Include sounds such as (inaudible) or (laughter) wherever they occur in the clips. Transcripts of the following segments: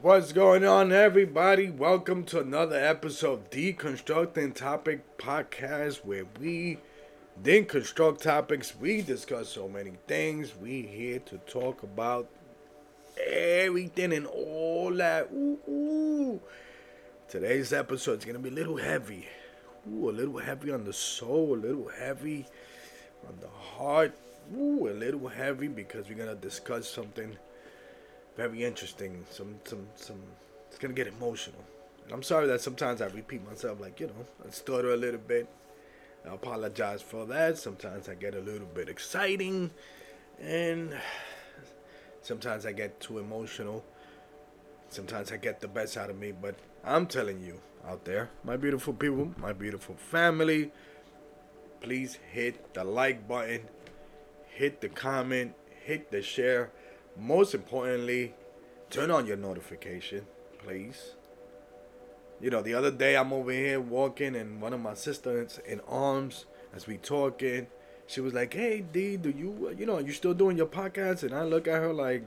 What's going on, everybody? Welcome to another episode of D-Constructing Topic Podcast, where we deconstruct topics. We discuss so many things. We here to talk about everything and all that. Ooh, ooh. Today's episode is gonna be a little heavy. Ooh, a little heavy on the soul, a little heavy on the heart. Ooh, a little heavy because we're gonna discuss something very interesting. Some some some it's gonna get emotional. And I'm sorry that sometimes I repeat myself like, you know, I stutter a little bit. I apologize for that. Sometimes I get a little bit exciting and sometimes I get too emotional. Sometimes I get the best out of me, but I'm telling you out there, my beautiful people, my beautiful family, please hit the like button, hit the comment, hit the share most importantly, turn on your notification, please. You know, the other day I'm over here walking and one of my sisters in arms as we talking. She was like, "Hey, D, do you, uh, you know, you still doing your podcast?" And I look at her like,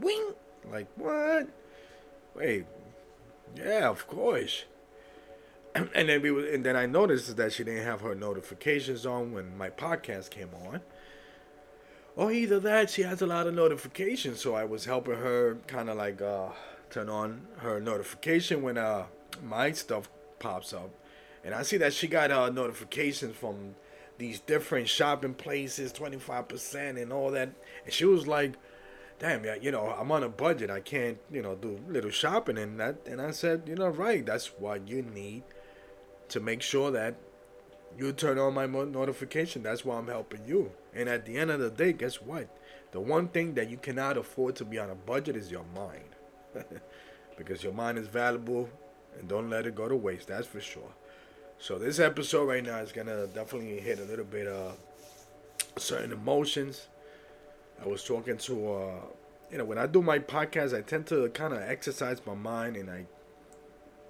"Wing, like what? Wait, yeah, of course." (clears throat) and then we and then I noticed that she didn't have her notifications on when my podcast came on or either that she has a lot of notifications. So i was helping her kind of like uh, turn on her notification when uh, my stuff pops up. And i see that she got uh, notifications from these different shopping places 25% and all that. And she was like damn yeah you know i'm on a budget. I can't you know do little shopping and that. And i said you know right that's what you need to make sure that you turn on my notification. That's why I'm helping you. And at the end of the day, guess what? The one thing that you cannot afford to be on a budget is your mind. (laughs) because your mind is valuable and don't let it go to waste. That's for sure. So this episode right now is gonna definitely hit a little bit of certain emotions. I was talking to uh you know when I do my podcast I tend to kind of exercise my mind and I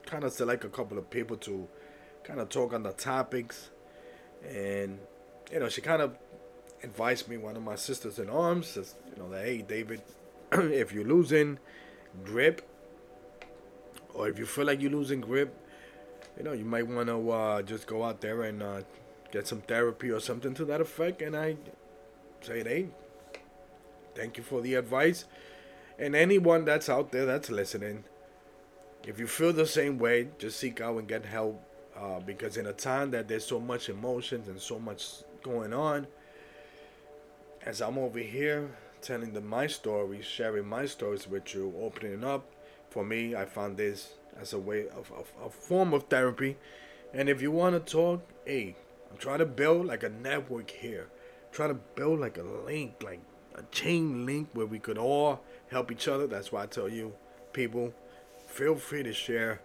kind of select a couple of people to kind of talk on the topics and you know she kind of advised me one of my sisters in arms says you know that hey david (clears throat) if you're losing grip or if you feel like you're losing grip you know you might want to uh, just go out there and uh, get some therapy or something to that effect. And i say hey thank you for the advice. And anyone that's out there that's listening if you feel the same way just seek out and get help uh, because in a time that there's so much emotions and so much going on, as I'm over here telling them my stories, sharing my stories with you, opening up, for me, I found this as a way of, of a form of therapy. And if you want to talk, hey, I'm trying to build like a network here. I'm trying to build like a link, like a chain link where we could all help each other. That's why I tell you, people, feel free to share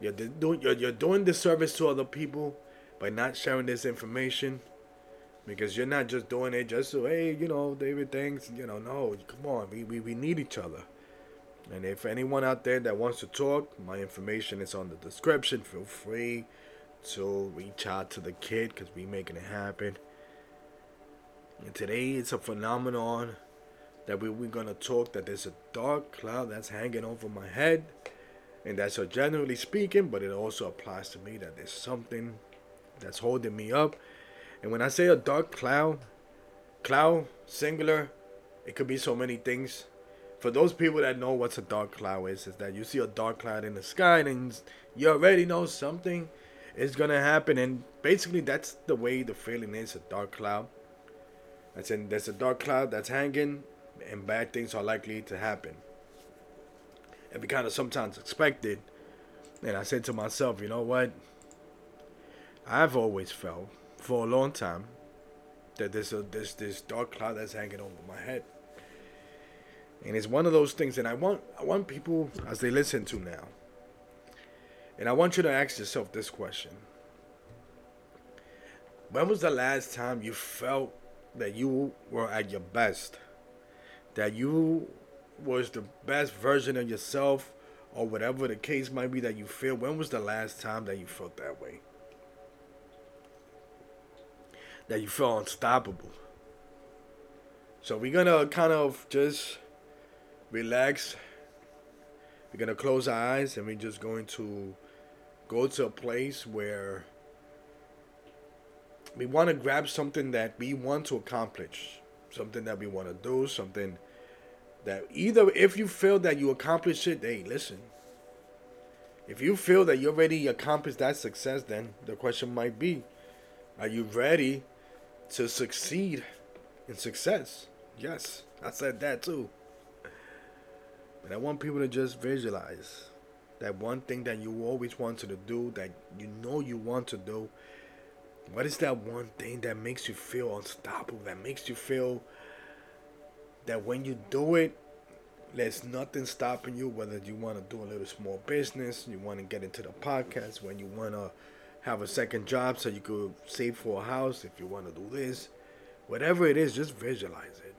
you're doing you're, you're doing this service to other people by not sharing this information because you're not just doing it just so hey you know David thanks you know no come on we, we, we need each other. And if anyone out there that wants to talk my information is on the description. Feel free to reach out to the kid because we making it happen. And today it's a phenomenon that we, we're gonna talk that there's a dark cloud that's hanging over my head. And that's a generally speaking, but it also applies to me that there's something that's holding me up. And when I say a dark cloud, cloud singular, it could be so many things. For those people that know what's a dark cloud is, is that you see a dark cloud in the sky and you already know something is gonna happen. And basically, that's the way the feeling is a dark cloud. That's in there's a dark cloud that's hanging, and bad things are likely to happen and we kind of sometimes expected. And I said to myself, you know what? I've always felt for a long time that there's a there's this dark cloud that's hanging over my head. And it's one of those things and I want I want people as they listen to now. And I want you to ask yourself this question. When was the last time you felt that you were at your best? That you was the best version of yourself or whatever the case might be that you feel when was the last time that you felt that way that you feel unstoppable so we're gonna kind of just relax we're gonna close our eyes and we're just going to go to a place where we want to grab something that we want to accomplish, something that we want to do, something that either if you feel that you accomplish it, hey, listen. If you feel that you already accomplished that success, then the question might be, are you ready to succeed in success? Yes, I said that too. But I want people to just visualize that one thing that you always wanted to do, that you know you want to do. What is that one thing that makes you feel unstoppable? That makes you feel that when you do it, there's nothing stopping you. Whether you want to do a little small business, you want to get into the podcast, when you want to have a second job so you could save for a house, if you want to do this, whatever it is, just visualize it.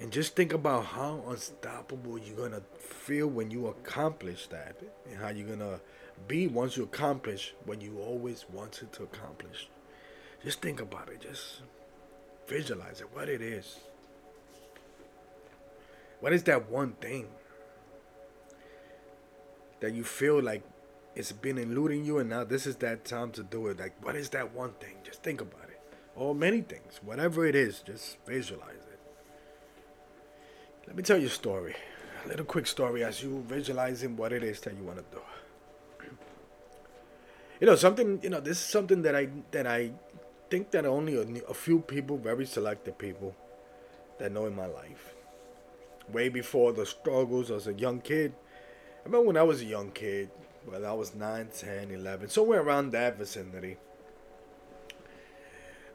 And just think about how unstoppable you're going to feel when you accomplish that. And how you're going to be once you accomplish what you always wanted to accomplish. Just think about it. Just visualize it, what it is. What is that one thing that you feel like it's been eluding you and now this is that time to do it? Like, what is that one thing? Just think about it. Or many things. Whatever it is, just visualize it. Let me tell you a story. A little quick story as you visualizing what it is that you want to do. (clears throat) You know, something, you know, this is something that I that I think that only a, a few people, very selected people that know in my life. Way before the struggles as a young kid. I remember when I was a young kid, when I was 9, 10, 11, somewhere around that vicinity.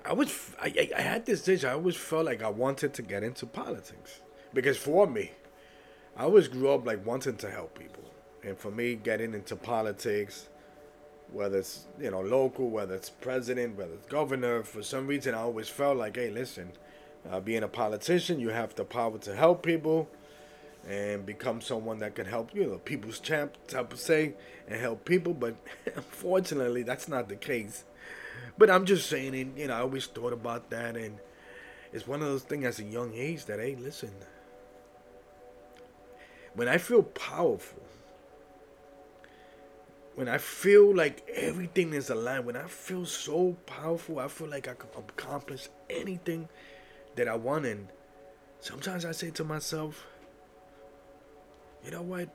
I was I, I, I had this itch. I always felt like I wanted to get into politics because for me, I always grew up like wanting to help people, and for me, getting into politics, whether it's you know local, whether it's president, whether it's governor, for some reason I always felt like, hey, listen, uh, being a politician, you have the power to help people, and become someone that can help you, know, people's champ, type of say, and help people. But (laughs) unfortunately, that's not the case. But I'm just saying, it, you know, I always thought about that, and it's one of those things as a young age that, hey, listen, when I feel powerful, when I feel like everything is aligned, when I feel so powerful, I feel like I can accomplish anything that I want. And sometimes I say to myself, you know what?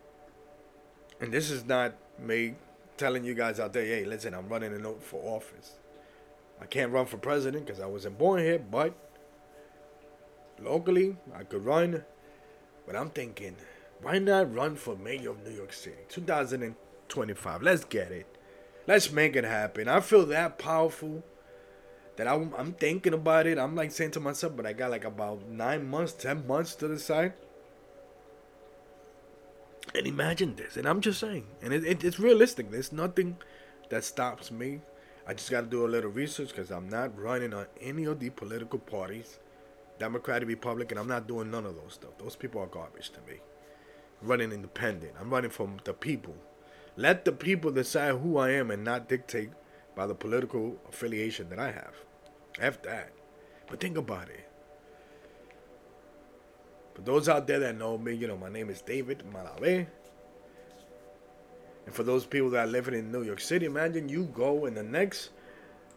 And this is not me telling you guys out there, hey, listen, I'm running a note for office. I can't run for president because I wasn't born here, but locally I could run. But I'm thinking, why not run for mayor of New York City? 2025. Let's get it. Let's make it happen. I feel that powerful that I'm, I'm thinking about it. I'm like saying to myself, but I got like about nine months, ten months to decide. And imagine this, and I'm just saying, and it, it, it's realistic. There's nothing that stops me. I just got to do a little research because I'm not running on any of the political parties, Democratic, Republican. I'm not doing none of those stuff. Those people are garbage to me running independent. I'm running from the people. Let the people decide who I am and not dictate by the political affiliation that I have. F that. But think about it. For those out there that know me, you know, my name is David Malave. And for those people that are living in New York City, imagine you go in the next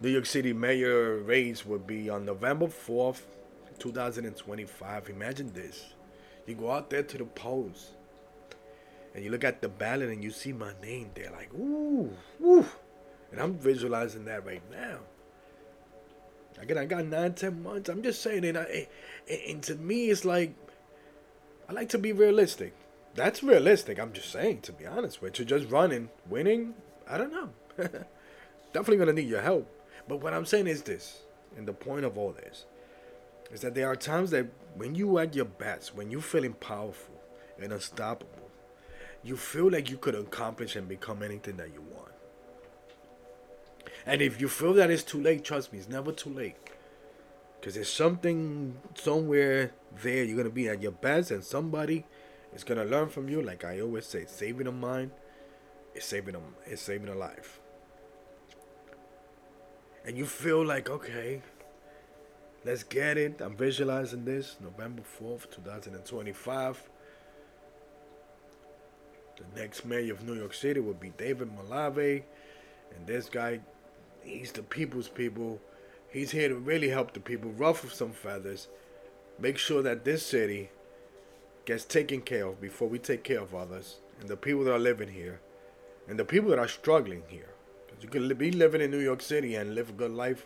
New York City mayor race would be on November 4th, 2025. Imagine this. You go out there to the polls and you look at the ballot and you see my name there, like, ooh, ooh. And I'm visualizing that right now. Again, I got nine, ten months. I'm just saying, and, I, and, and to me, it's like, I like to be realistic. That's realistic. I'm just saying, to be honest with you, just running, winning, I don't know. (laughs) Definitely gonna need your help. But what I'm saying is this, and the point of all this, is that there are times that when you at your best, when you're feeling powerful and unstoppable, you feel like you could accomplish and become anything that you want. And if you feel that it's too late, trust me, it's never too late. Because there's something somewhere there you're to be at your best, and somebody is to learn from you. Like I always say, saving a mind is saving a, is saving a life. And you feel like, okay, let's get it. I'm visualizing this November 4th, 2025. The next mayor of New York City will be David Malave. And this guy, he's the people's people. He's here to really help the people, ruffle some feathers, make sure that this city gets taken care of before we take care of others and the people that are living here and the people that are struggling here. Because you could be living in New York City and live a good life,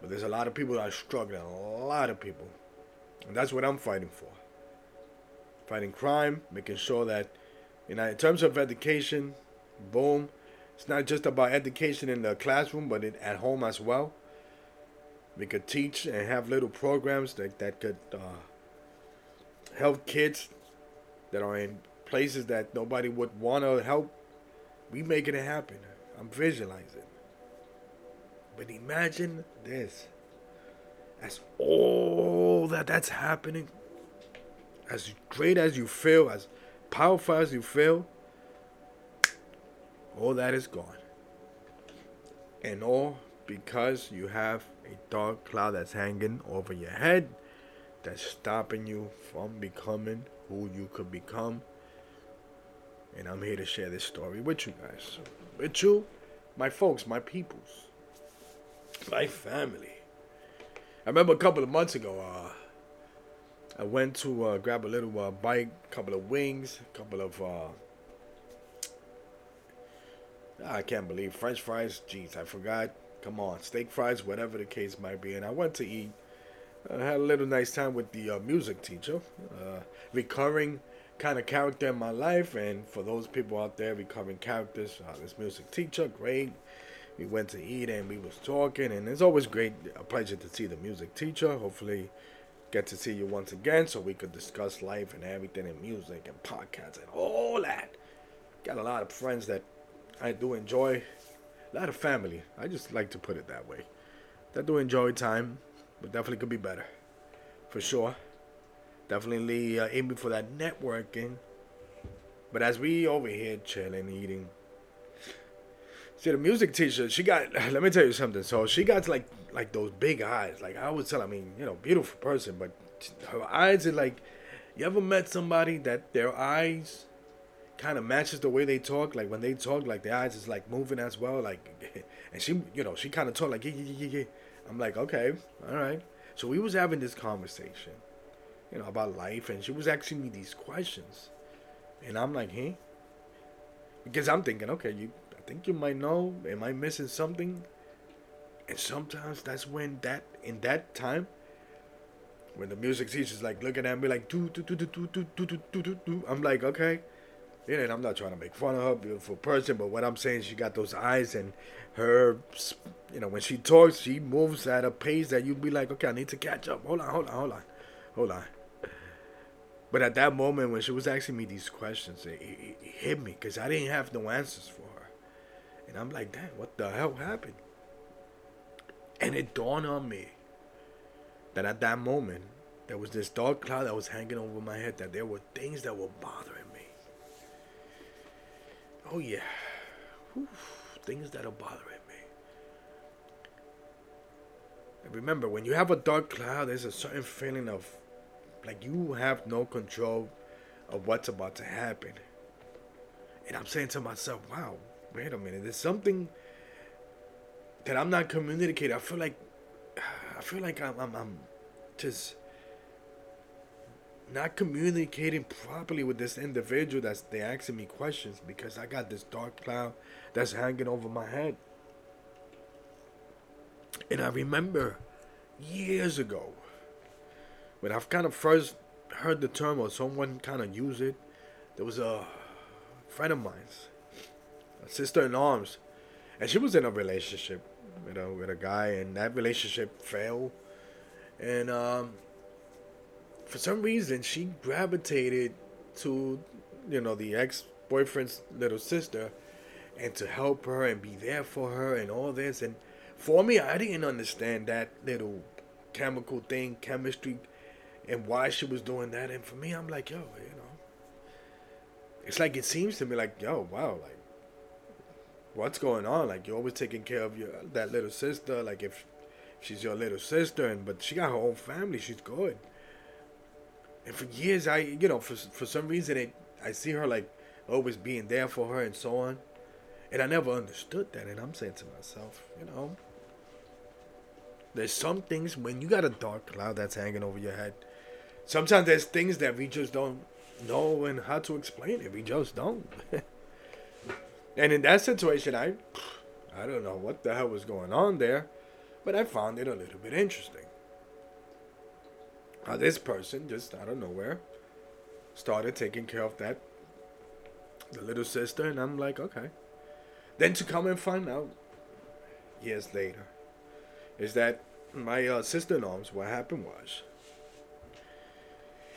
but there's a lot of people that are struggling, a lot of people. And that's what I'm fighting for. Fighting crime, making sure that, you know, in terms of education, boom, it's not just about education in the classroom, but it, at home as well. We could teach and have little programs that, that could uh, help kids that are in places that nobody would want to help. We making it happen. I'm visualizing. But imagine this. As all that that's happening, as great as you feel, as powerful as you feel, all that is gone. And all because you have a dark cloud that's hanging over your head that's stopping you from becoming who you could become. And I'm here to share this story with you guys. With you, my folks, my peoples, my family. I remember a couple of months ago, uh, I went to uh, grab a little uh, bite, a couple of wings, a couple of uh, I can't believe French fries. Jeez, I forgot. Come on, steak fries, whatever the case might be. And I went to eat. I had a little nice time with the uh, music teacher, uh, recurring kind of character in my life. And for those people out there, recurring characters, uh, this music teacher, great. We went to eat and we was talking, and it's always great, a pleasure to see the music teacher. Hopefully, get to see you once again so we could discuss life and everything and music and podcasts and all that. Got a lot of friends that I do enjoy lot of family. I just like to put it that way. That do enjoy time, but definitely could be better, for sure. Definitely uh, aiming for that networking. But as we over here chilling, eating. See, the music teacher, she got. (laughs) Let me tell you something. So she got like like those big eyes. Like I would tell. I mean, you know, beautiful person, but her eyes are like. You ever met somebody that their eyes kind of matches the way they talk. Like when they talk, like their eyes is like moving as well. Like, (laughs) and she, you know, she kind of talk like yeah, yeah, yeah, yeah. I'm like, okay, all right. So we was having this conversation, you know, about life, and she was asking me these questions, and I'm like, hey, because I'm thinking, okay, you, I think you might know, am I missing something? And sometimes that's when that in that time when the music teacher's like looking at me like do do do do do do do do do do I'm like okay you know, and I'm not trying to make fun of her, beautiful person, but what I'm saying, she got those eyes and her, you know, when she talks, she moves at a pace that you'd be like, okay, I need to catch up. Hold on, hold on, hold on, hold on. But at that moment, when she was asking me these questions, it, it, it hit me because I didn't have no answers for her. And I'm like, damn, what the hell happened? And it dawned on me that at that moment, there was this dark cloud that was hanging over my head, that there were things that were bothering Oh yeah. Whew. Things that are bothering me. And remember, when you have a dark cloud, there's a certain feeling of like you have no control of what's about to happen. And I'm saying to myself, wow, wait a minute, there's something that I'm not communicating. I feel like (sighs) I feel like I'm I'm, I'm just not communicating properly with this individual that's they asking me questions because I got this dark cloud that's hanging over my head. And I remember years ago when I've kind of first heard the term or someone kind of use it, there was a friend of mine's, a sister in arms, and she was in a relationship, you know, with a guy, and that relationship failed, and um, for some reason she gravitated to you know the ex boyfriend's little sister and to help her and be there for her and all this. And for me I didn't understand that little chemical thing chemistry and why she was doing that. And for me I'm like yo you know it's like it seems to me like yo wow like what's going on? Like you're always taking care of your that little sister. Like if she's your little sister and but she got her own family she's good and for years, I you know for for some reason it I see her like always being there for her and so on. And I never understood that. And I'm saying to myself, you know, there's some things when you got a dark cloud that's hanging over your head. Sometimes there's things that we just don't know and how to explain it. We just don't. (laughs) and in that situation, I, I don't know what the hell was going on there, but I found it a little bit interesting. This person just out of nowhere started taking care of that, the little sister, and I'm like, okay. Then to come and find out years later is that my uh, sister-in-law's what happened was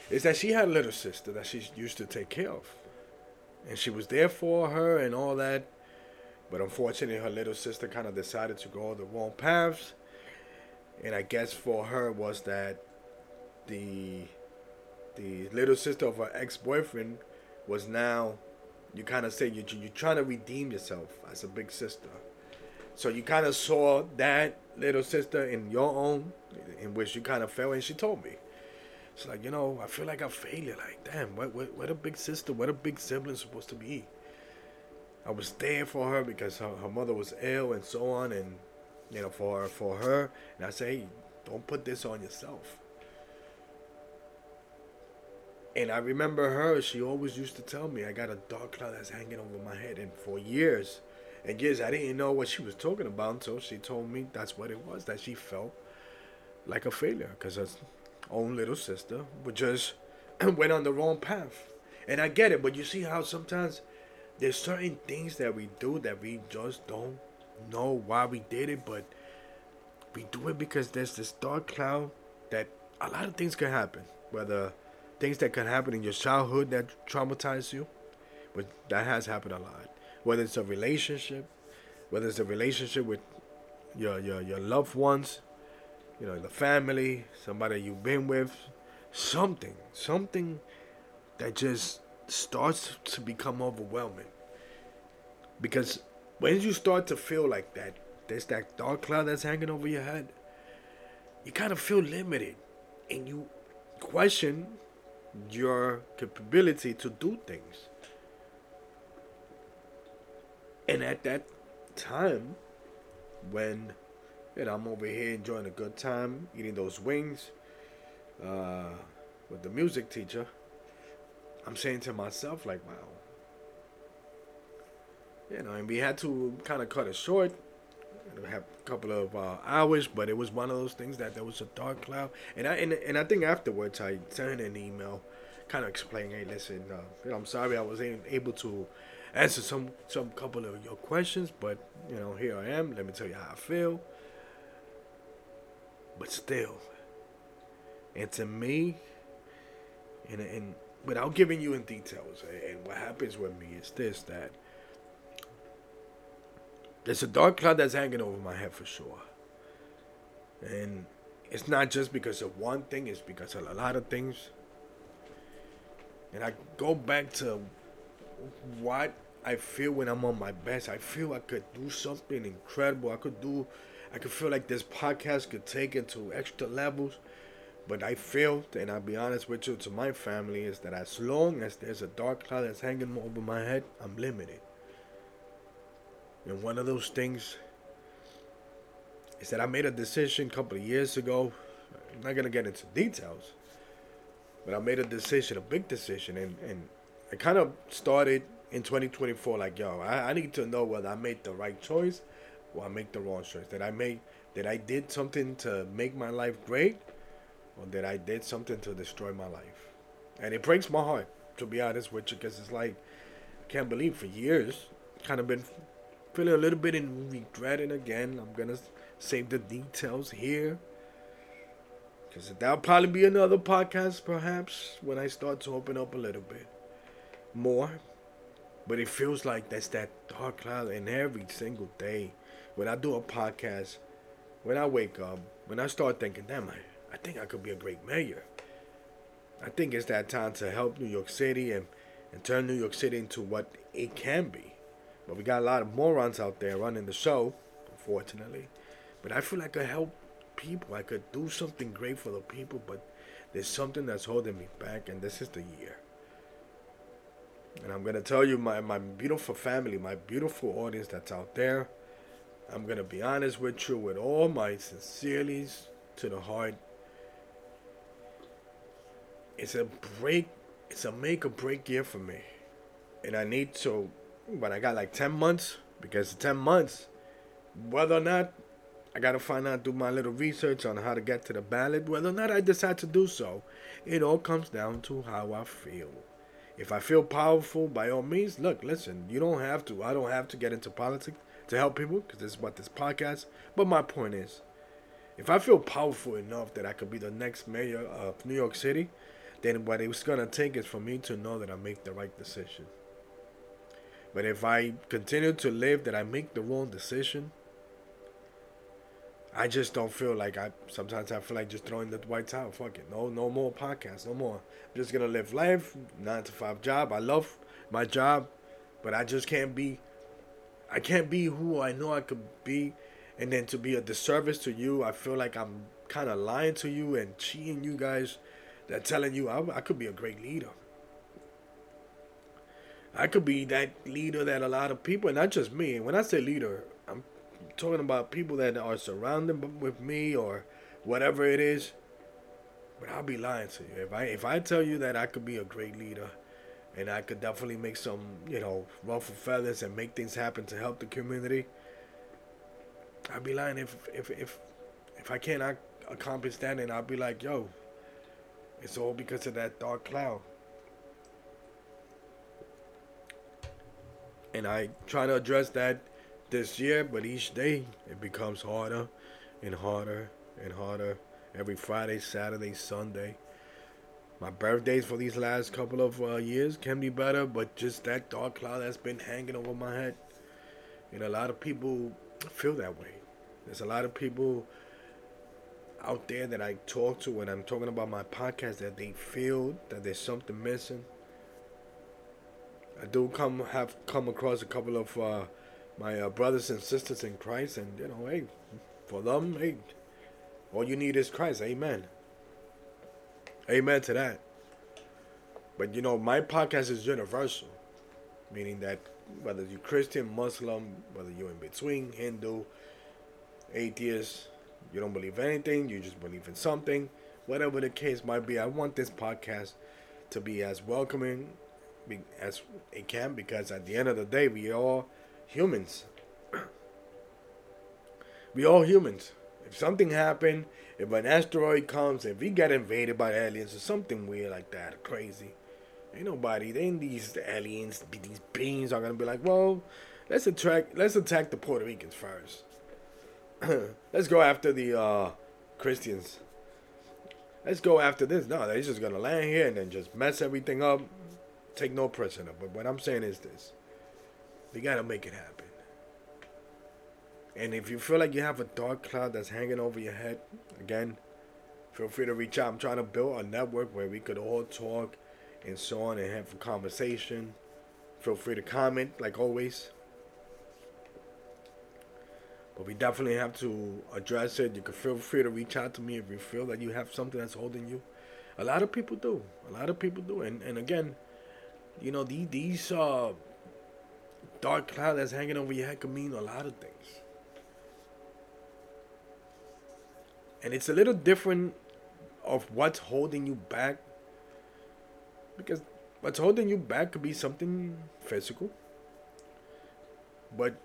is that she had a little sister that she used to take care of. And she was there for her and all that. But unfortunately her little sister kind of decided to go the wrong paths. And i guess for her was that the the little sister of her ex-boyfriend was now you kind of say you, you're trying to redeem yourself as a big sister so you kind of saw that little sister in your own, in which you kind of fell, and she told me. It's like, you know, I feel like a failure. Like, damn, what, what, what a big sister, what a big sibling supposed to be. I was there for her because her, her mother was ill and so on, and you know, for for her. And I say, hey, don't put this on yourself. And I remember her. She always used to tell me, I got a dark cloud that's hanging over my head, and for years and yes, I didn't know what she was talking about until she told me that's what it was, that she felt like a failure because her own little sister would just (clears throat) went on the wrong path. And I get it, but you see how sometimes there's certain things that we do that we just don't know why we did it, but we do it because there's this dark cloud that a lot of things can happen. Whether things that can happen in your childhood that traumatize you, but that has happened a lot whether it's a relationship, whether it's a relationship with your your your loved ones, you know, the family, somebody you've been with, something, something that just starts to become overwhelming. Because when you start to feel like that, there's that dark cloud that's hanging over your head, you kind of feel limited and you question your capability to do things. And at that time, when you know I'm over here enjoying a good time, eating those wings uh, with the music teacher, I'm saying to myself like, wow. You know, and we had to kind of cut it short. Have a couple of uh, hours, but it was one of those things that there was a dark cloud, and I and, and I think afterwards I sent an email, kind of explaining, hey, listen, uh, you know, I'm sorry I wasn't able to answer some some couple of your questions, but you know, here I am. Let me tell you how I feel. But still, and to me, and and without giving you in details, and what happens with me is this that there's a dark cloud that's hanging over my head for sure. And it's not just because of one thing, it's because of a lot of things. And I go back to what I feel when I'm on my best. I feel I could do something incredible. I could do, I could feel like this podcast could take it to extra levels. But I feel, and I'll be honest with you, to my family, is that as long as there's a dark cloud that's hanging over my head, I'm limited. And one of those things is that I made a decision a couple of years ago. I'm not gonna get into details, but I made a decision, a big decision, and and I kind of started in 2024 like yo I, I need to know whether i made the right choice or i make the wrong choice that i made that i did something to make my life great or that i did something to destroy my life and it breaks my heart to be honest with you because it's like i can't believe for years kind of been feeling a little bit in regret and again i'm gonna save the details here because that'll probably be another podcast perhaps when i start to open up a little bit more but it feels like that's that dark cloud, and every single day when I do a podcast, when I wake up, when I start thinking, damn, I, I think I could be a great mayor. I think it's that time to help New York City and, and turn New York City into what it can be. But we got a lot of morons out there running the show, unfortunately. But I feel like I could help people. I could do something great for the people, but there's something that's holding me back, and this is the year. And I'm gonna tell you, my my beautiful family, my beautiful audience that's out there. I'm gonna be honest with you with all my sincerities to the heart. It's a break. It's a make or break year for me, and I need to. But I got like ten months because ten months, whether or not I gotta find out, do my little research on how to get to the ballot. Whether or not I decide to do so, it all comes down to how I feel. If I feel powerful, by all means, look, listen, you don't have to. I don't have to get into politics to help people because this is what this podcast. But my point is, if I feel powerful enough that I could be the next mayor of New York City, then what it's gonna take is for me to know that I make the right decision. But if I continue to live that I make the wrong decision, I just don't feel like I. Sometimes I feel like just throwing the white towel. Fuck it. No, no more podcasts. No more. I'm just gonna live life. Nine to five job. I love my job, but I just can't be. I can't be who I know I could be, and then to be a disservice to you. I feel like I'm kind of lying to you and cheating you guys. That telling you I, I could be a great leader. I could be that leader that a lot of people, and not just me. When I say leader, I'm talking about people that are surrounded with me or whatever it is. But I'll be lying to you if I if I tell you that I could be a great leader, and I could definitely make some you know ruffle feathers and make things happen to help the community. I'd be lying if if if if I cannot accomplish that, and I'll be like, yo, it's all because of that dark cloud. And I try to address that this year, but each day it becomes harder and harder and harder. Every Friday, Saturday, Sunday. My birthdays for these last couple of uh, years can be better, but just that dark cloud that's been hanging over my head. And a lot of people feel that way. There's a lot of people out there that I talk to when I'm talking about my podcast that they feel that there's something missing. I do come have come across a couple of uh, my uh, brothers and sisters in Christ, and you know, hey, for them, hey, all you need is Christ. Amen. Amen to that. But you know, my podcast is universal, meaning that whether you're Christian, Muslim, whether you're in between, Hindu, atheist, you don't believe anything, you just believe in something, whatever the case might be, I want this podcast to be as welcoming as it can because at the end of the day, we all humans. we all humans. If something happened, if an asteroid comes, if we get invaded by aliens or something weird like that, crazy, ain't nobody. Then these aliens, these beings are gonna be like, well, let's attack, let's attack the Puerto Ricans first. (clears throat) let's go after the uh, Christians. Let's go after this. No, they're just gonna land here and then just mess everything up, take no prisoner. But what I'm saying is this. We gotta make it happen. And if you feel like you have a dark cloud that's hanging over your head, again, feel free to reach out. I'm trying to build a network where we could all talk and so on and have a conversation. Feel free to comment, like always. But we definitely have to address it. You can feel free to reach out to me if you feel that you have something that's holding you. A lot of people do. A lot of people do. And and again, you know, these these uh dark cloud that's hanging over your head could mean a lot of things. And it's a little different of what's holding you back. Because what's holding you back could be something physical. But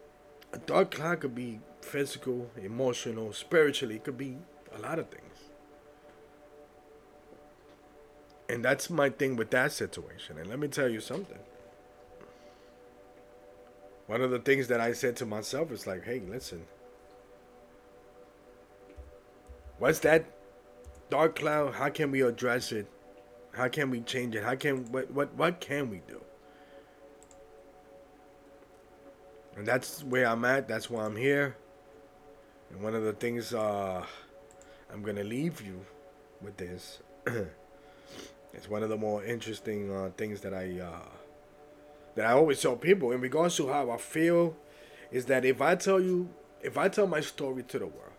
a dark cloud could be physical, emotional, spiritually. It could be a lot of things. And that's my thing with that situation. And let me tell you something one of the things that I said to myself is like, hey, listen, what's that dark cloud? How can we address it? How can we change it? How can what what what can we do? And that's where I'm at. That's why I'm here. And one of the things uh, I'm gonna leave you with this. (clears throat) it's one of the more interesting uh, things that I uh, that I always tell people in regards to how I feel is that if I tell you, if I tell my story to the world,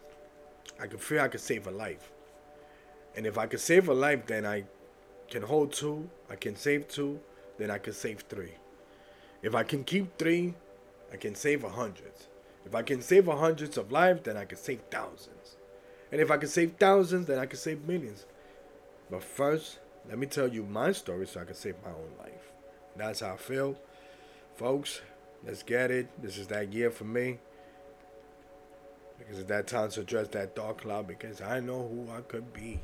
I can feel I can save a life. And if I can save a life, then I can hold two, I can save two, then I can save three. If I can keep three, I can save a hundred. If I can save a hundreds of lives, then I can save thousands. And if I can save thousands, then I can save millions. But first, let me tell you my story so I can save my own life. That's how I feel. Folks, let's get it. This is that year for me. Because it's that time to address that dark cloud because I know who I could be.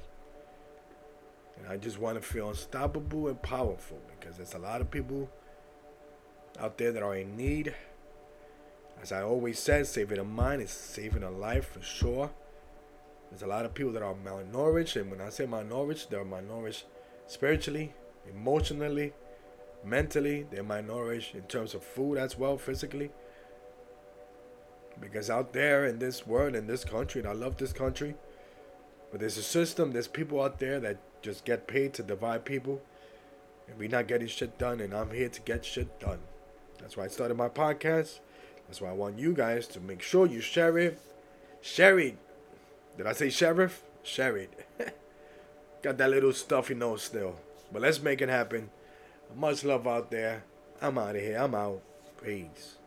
And I just want to feel unstoppable and powerful because there's a lot of people out there that are in need. As I always said, saving a mind is saving a life for sure. There's a lot of people that are malnourished, and when I say malnourished, they're malnourished spiritually, emotionally, mentally. They're malnourished in terms of food as well, physically. Because out there in this world, in this country, and I love this country, but there's a system, there's people out there that just get paid to divide people, and we're not getting shit done, and I'm here to get shit done. That's why I started my podcast. That's why I want you guys to make sure you share it. Share it. Did I say sheriff? Share it. (laughs) Got that little stuffy nose still. But let's make it happen. Much love out there. I'm out of here. I'm out. Peace.